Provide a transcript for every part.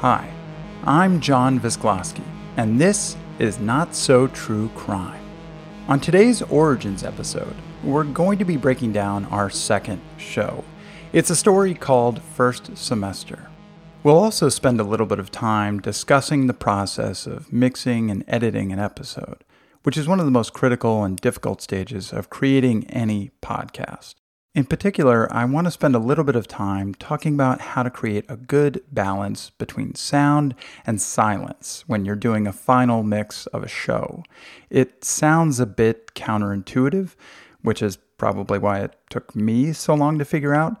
Hi, I'm John Visglosky, and this is Not So True Crime. On today's Origins episode, we're going to be breaking down our second show. It's a story called First Semester. We'll also spend a little bit of time discussing the process of mixing and editing an episode, which is one of the most critical and difficult stages of creating any podcast. In particular, I want to spend a little bit of time talking about how to create a good balance between sound and silence when you're doing a final mix of a show. It sounds a bit counterintuitive, which is probably why it took me so long to figure out.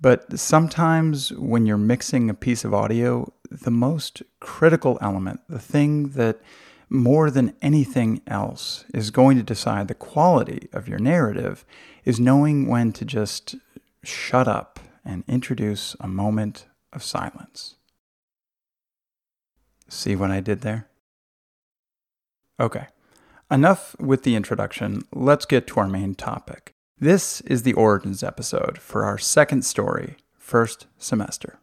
But sometimes when you're mixing a piece of audio, the most critical element, the thing that more than anything else is going to decide the quality of your narrative is knowing when to just shut up and introduce a moment of silence. See what I did there? Okay, enough with the introduction. Let's get to our main topic. This is the Origins episode for our second story, first semester.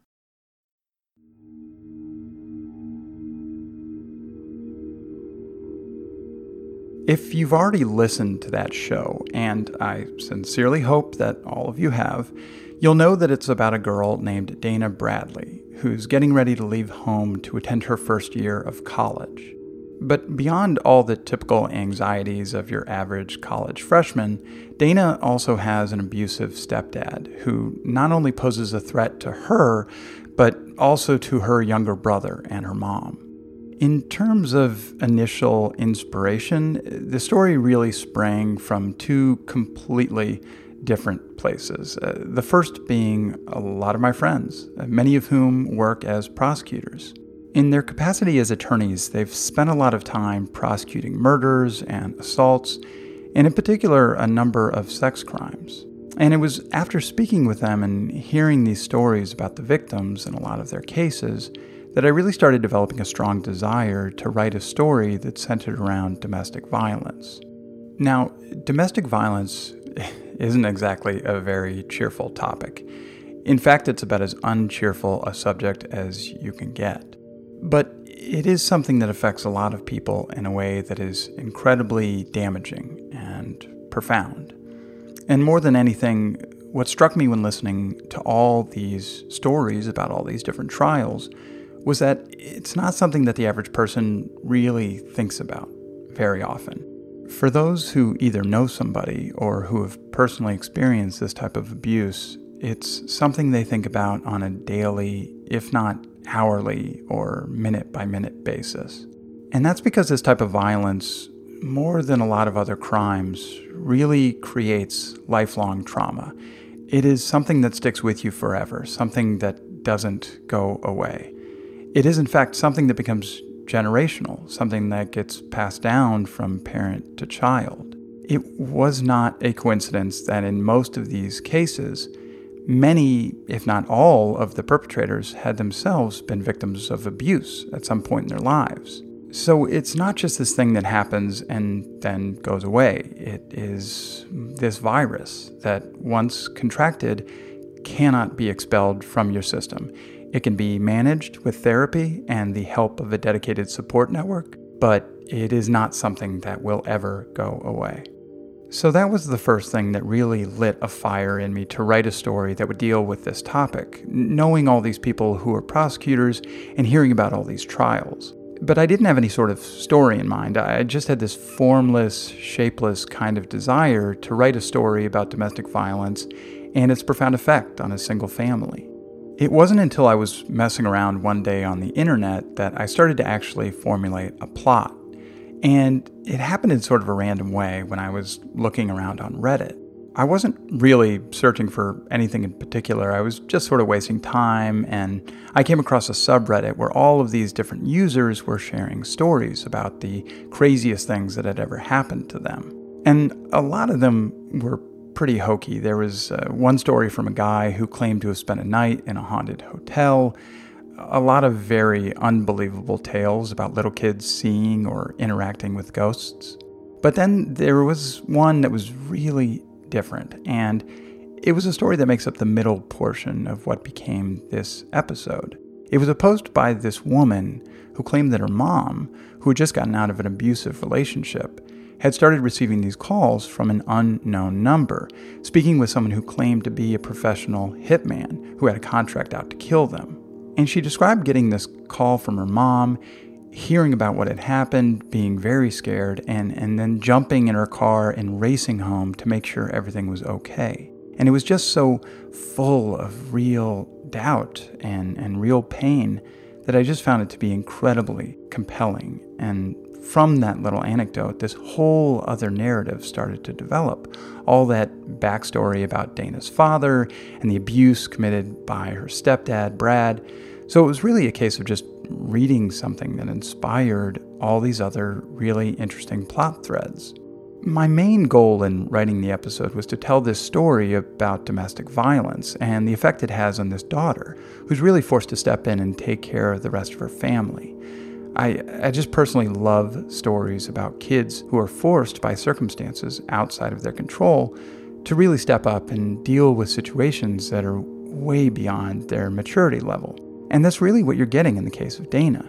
If you've already listened to that show, and I sincerely hope that all of you have, you'll know that it's about a girl named Dana Bradley who's getting ready to leave home to attend her first year of college. But beyond all the typical anxieties of your average college freshman, Dana also has an abusive stepdad who not only poses a threat to her, but also to her younger brother and her mom. In terms of initial inspiration, the story really sprang from two completely different places. Uh, the first being a lot of my friends, uh, many of whom work as prosecutors. In their capacity as attorneys, they've spent a lot of time prosecuting murders and assaults, and in particular, a number of sex crimes. And it was after speaking with them and hearing these stories about the victims in a lot of their cases that I really started developing a strong desire to write a story that centered around domestic violence. Now, domestic violence isn't exactly a very cheerful topic. In fact, it's about as uncheerful a subject as you can get. But it is something that affects a lot of people in a way that is incredibly damaging and profound. And more than anything, what struck me when listening to all these stories about all these different trials was that it's not something that the average person really thinks about very often. For those who either know somebody or who have personally experienced this type of abuse, it's something they think about on a daily, if not hourly or minute by minute basis. And that's because this type of violence, more than a lot of other crimes, really creates lifelong trauma. It is something that sticks with you forever, something that doesn't go away. It is, in fact, something that becomes generational, something that gets passed down from parent to child. It was not a coincidence that in most of these cases, many, if not all, of the perpetrators had themselves been victims of abuse at some point in their lives. So it's not just this thing that happens and then goes away. It is this virus that, once contracted, cannot be expelled from your system. It can be managed with therapy and the help of a dedicated support network, but it is not something that will ever go away. So that was the first thing that really lit a fire in me to write a story that would deal with this topic, knowing all these people who are prosecutors and hearing about all these trials. But I didn't have any sort of story in mind. I just had this formless, shapeless kind of desire to write a story about domestic violence and its profound effect on a single family. It wasn't until I was messing around one day on the internet that I started to actually formulate a plot. And it happened in sort of a random way when I was looking around on Reddit. I wasn't really searching for anything in particular. I was just sort of wasting time, and I came across a subreddit where all of these different users were sharing stories about the craziest things that had ever happened to them. And a lot of them were pretty hokey. There was uh, one story from a guy who claimed to have spent a night in a haunted hotel. A lot of very unbelievable tales about little kids seeing or interacting with ghosts. But then there was one that was really different, and it was a story that makes up the middle portion of what became this episode. It was a post by this woman who claimed that her mom, who had just gotten out of an abusive relationship, had started receiving these calls from an unknown number, speaking with someone who claimed to be a professional hitman who had a contract out to kill them. And she described getting this call from her mom, hearing about what had happened, being very scared, and, and then jumping in her car and racing home to make sure everything was okay. And it was just so full of real doubt and, and real pain that I just found it to be incredibly compelling. And from that little anecdote, this whole other narrative started to develop. All that backstory about Dana's father and the abuse committed by her stepdad, Brad. So it was really a case of just reading something that inspired all these other really interesting plot threads. My main goal in writing the episode was to tell this story about domestic violence and the effect it has on this daughter, who's really forced to step in and take care of the rest of her family. I, I just personally love stories about kids who are forced by circumstances outside of their control to really step up and deal with situations that are way beyond their maturity level. And that's really what you're getting in the case of Dana.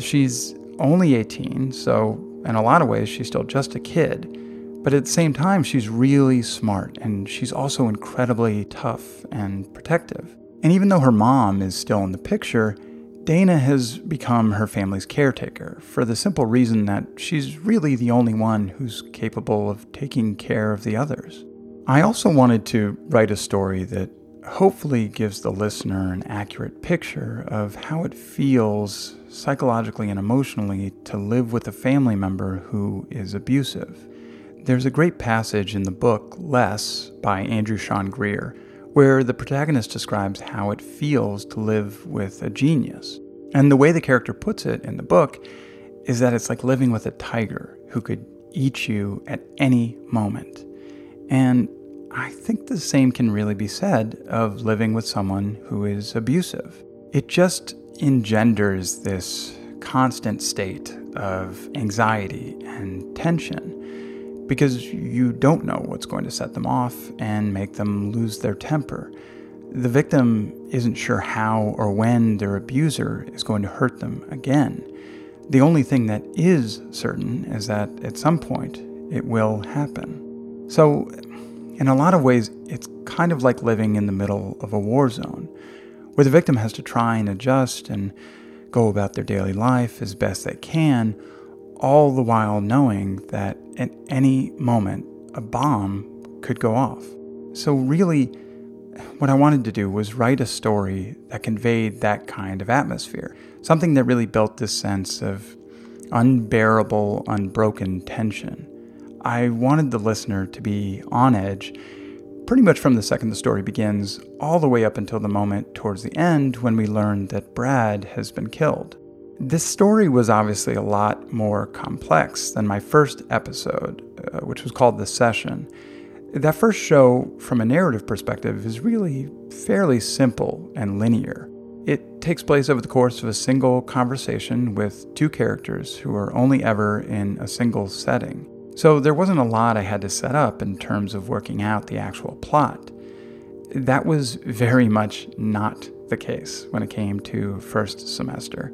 She's only 18, so in a lot of ways, she's still just a kid. But at the same time, she's really smart and she's also incredibly tough and protective. And even though her mom is still in the picture, Dana has become her family's caretaker for the simple reason that she's really the only one who's capable of taking care of the others. I also wanted to write a story that hopefully gives the listener an accurate picture of how it feels psychologically and emotionally to live with a family member who is abusive. There's a great passage in the book Less by Andrew Sean Greer where the protagonist describes how it feels to live with a genius. And the way the character puts it in the book is that it's like living with a tiger who could eat you at any moment. And I think the same can really be said of living with someone who is abusive. It just engenders this constant state of anxiety and tension because you don't know what's going to set them off and make them lose their temper. The victim isn't sure how or when their abuser is going to hurt them again. The only thing that is certain is that at some point it will happen. So, in a lot of ways, it's kind of like living in the middle of a war zone, where the victim has to try and adjust and go about their daily life as best they can, all the while knowing that at any moment a bomb could go off. So, really, what I wanted to do was write a story that conveyed that kind of atmosphere, something that really built this sense of unbearable, unbroken tension. I wanted the listener to be on edge pretty much from the second the story begins, all the way up until the moment towards the end when we learn that Brad has been killed. This story was obviously a lot more complex than my first episode, uh, which was called The Session. That first show, from a narrative perspective, is really fairly simple and linear. It takes place over the course of a single conversation with two characters who are only ever in a single setting. So there wasn't a lot I had to set up in terms of working out the actual plot. That was very much not the case when it came to first semester.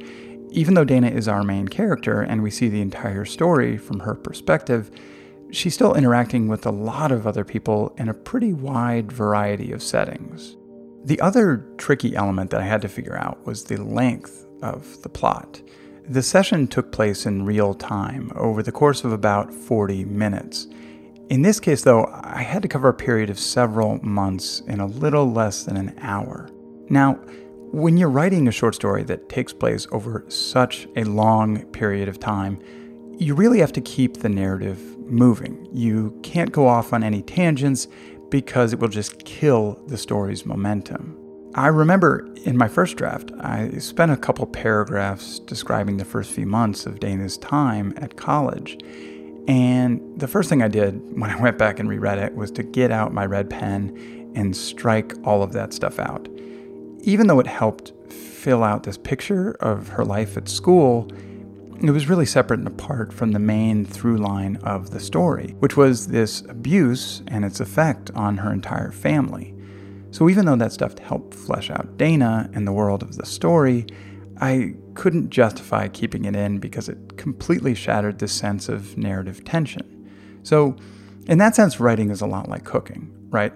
Even though Dana is our main character and we see the entire story from her perspective, she's still interacting with a lot of other people in a pretty wide variety of settings. The other tricky element that I had to figure out was the length of the plot. The session took place in real time over the course of about 40 minutes. In this case, though, I had to cover a period of several months in a little less than an hour. Now, when you're writing a short story that takes place over such a long period of time, you really have to keep the narrative moving. You can't go off on any tangents because it will just kill the story's momentum. I remember in my first draft, I spent a couple paragraphs describing the first few months of Dana's time at college. And the first thing I did when I went back and reread it was to get out my red pen and strike all of that stuff out. Even though it helped fill out this picture of her life at school, it was really separate and apart from the main through line of the story, which was this abuse and its effect on her entire family. So even though that stuff helped flesh out Dana and the world of the story, I couldn't justify keeping it in because it completely shattered the sense of narrative tension. So, in that sense, writing is a lot like cooking, right?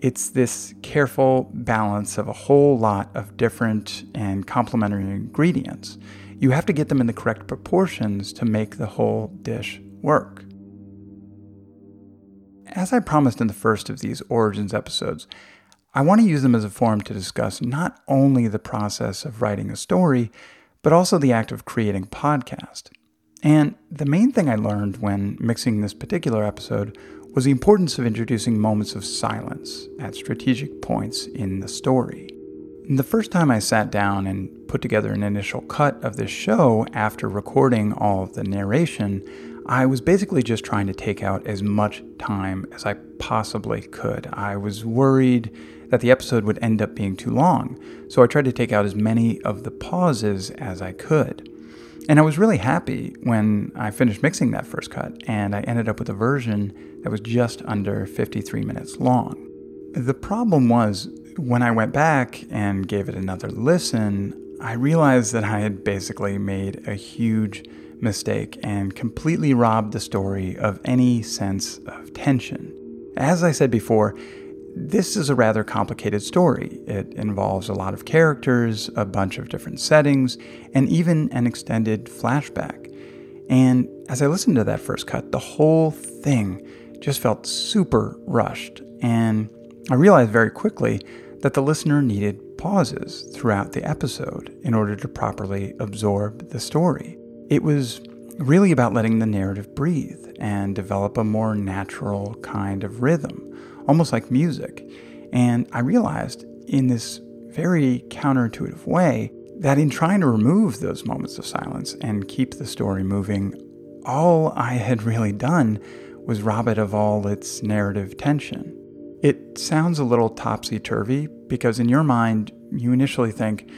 It's this careful balance of a whole lot of different and complementary ingredients. You have to get them in the correct proportions to make the whole dish work. As I promised in the first of these Origins episodes, I want to use them as a forum to discuss not only the process of writing a story, but also the act of creating a podcast. And the main thing I learned when mixing this particular episode was the importance of introducing moments of silence at strategic points in the story. The first time I sat down and put together an initial cut of this show after recording all of the narration, I was basically just trying to take out as much time as I possibly could. I was worried that the episode would end up being too long, so I tried to take out as many of the pauses as I could. And I was really happy when I finished mixing that first cut, and I ended up with a version that was just under 53 minutes long. The problem was, when I went back and gave it another listen, I realized that I had basically made a huge mistake and completely robbed the story of any sense of tension. As I said before, this is a rather complicated story. It involves a lot of characters, a bunch of different settings, and even an extended flashback. And as I listened to that first cut, the whole thing just felt super rushed. And I realized very quickly that the listener needed pauses throughout the episode in order to properly absorb the story. It was really about letting the narrative breathe and develop a more natural kind of rhythm almost like music. And I realized in this very counterintuitive way that in trying to remove those moments of silence and keep the story moving, all I had really done was rob it of all its narrative tension. It sounds a little topsy turvy because in your mind, you initially think,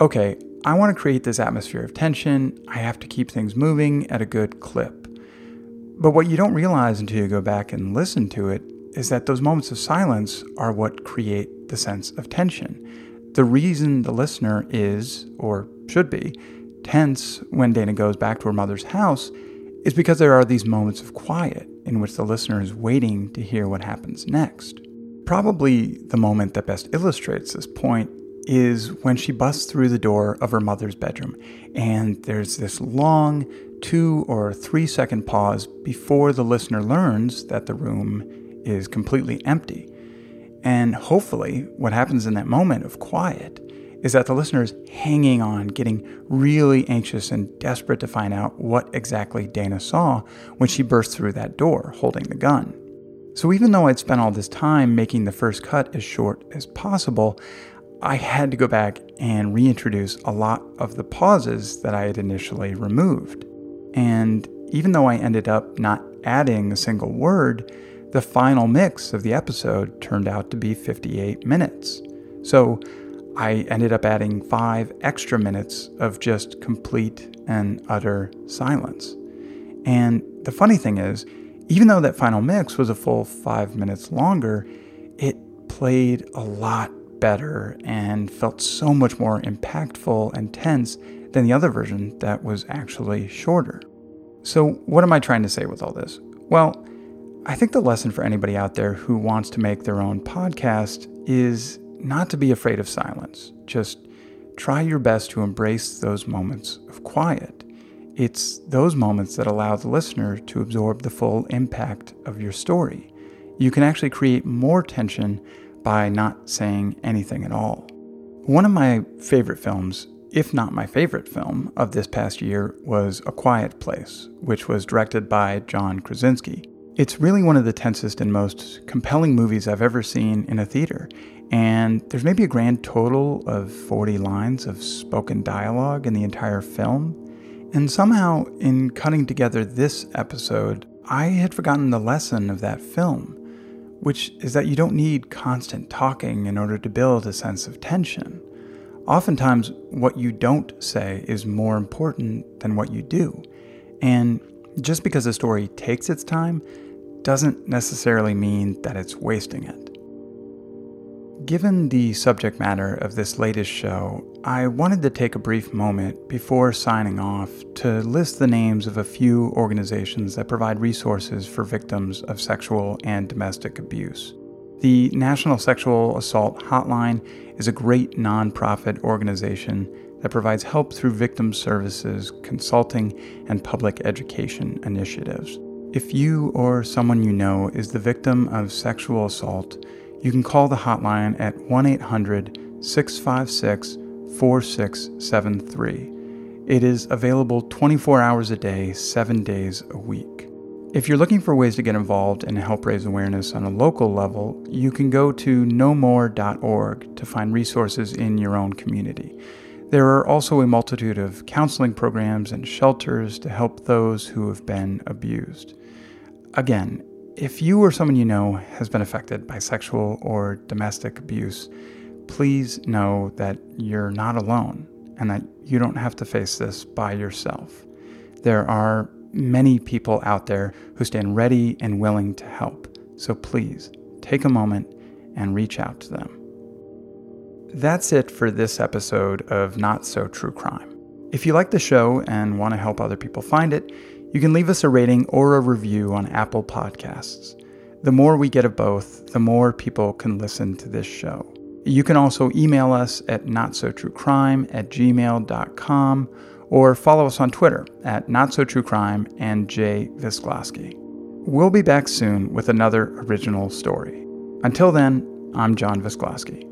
okay, I want to create this atmosphere of tension. I have to keep things moving at a good clip. But what you don't realize until you go back and listen to it is that those moments of silence are what create the sense of tension. The reason the listener is, or should be, tense when Dana goes back to her mother's house is because there are these moments of quiet in which the listener is waiting to hear what happens next. Probably the moment that best illustrates this point is when she busts through the door of her mother's bedroom, and there's this long two or three second pause before the listener learns that the room is completely empty. And hopefully, what happens in that moment of quiet is that the listener is hanging on, getting really anxious and desperate to find out what exactly Dana saw when she burst through that door holding the gun. So, even though I'd spent all this time making the first cut as short as possible, I had to go back and reintroduce a lot of the pauses that I had initially removed. And even though I ended up not adding a single word, the final mix of the episode turned out to be 58 minutes. So I ended up adding five extra minutes of just complete and utter silence. And the funny thing is, even though that final mix was a full five minutes longer, it played a lot better and felt so much more impactful and tense than the other version that was actually shorter. So, what am I trying to say with all this? Well, I think the lesson for anybody out there who wants to make their own podcast is not to be afraid of silence. Just try your best to embrace those moments of quiet. It's those moments that allow the listener to absorb the full impact of your story. You can actually create more tension by not saying anything at all. One of my favorite films, if not my favorite film of this past year, was A Quiet Place, which was directed by John Krasinski. It's really one of the tensest and most compelling movies I've ever seen in a theater, and there's maybe a grand total of 40 lines of spoken dialogue in the entire film. And somehow, in cutting together this episode, I had forgotten the lesson of that film, which is that you don't need constant talking in order to build a sense of tension. Oftentimes, what you don't say is more important than what you do. And just because a story takes its time doesn't necessarily mean that it's wasting it. Given the subject matter of this latest show, I wanted to take a brief moment before signing off to list the names of a few organizations that provide resources for victims of sexual and domestic abuse. The National Sexual Assault Hotline is a great nonprofit organization that provides help through victim services, consulting, and public education initiatives. If you or someone you know is the victim of sexual assault, you can call the hotline at 1 800 656 4673. It is available 24 hours a day, 7 days a week. If you're looking for ways to get involved and help raise awareness on a local level, you can go to nomore.org to find resources in your own community. There are also a multitude of counseling programs and shelters to help those who have been abused. Again, if you or someone you know has been affected by sexual or domestic abuse, please know that you're not alone and that you don't have to face this by yourself. There are many people out there who stand ready and willing to help, so please take a moment and reach out to them. That's it for this episode of Not So True Crime. If you like the show and want to help other people find it, you can leave us a rating or a review on Apple Podcasts. The more we get of both, the more people can listen to this show. You can also email us at notsotruecrime at gmail.com or follow us on Twitter at notsotruecrime and Jay Visglosky. We'll be back soon with another original story. Until then, I'm John Visglosky.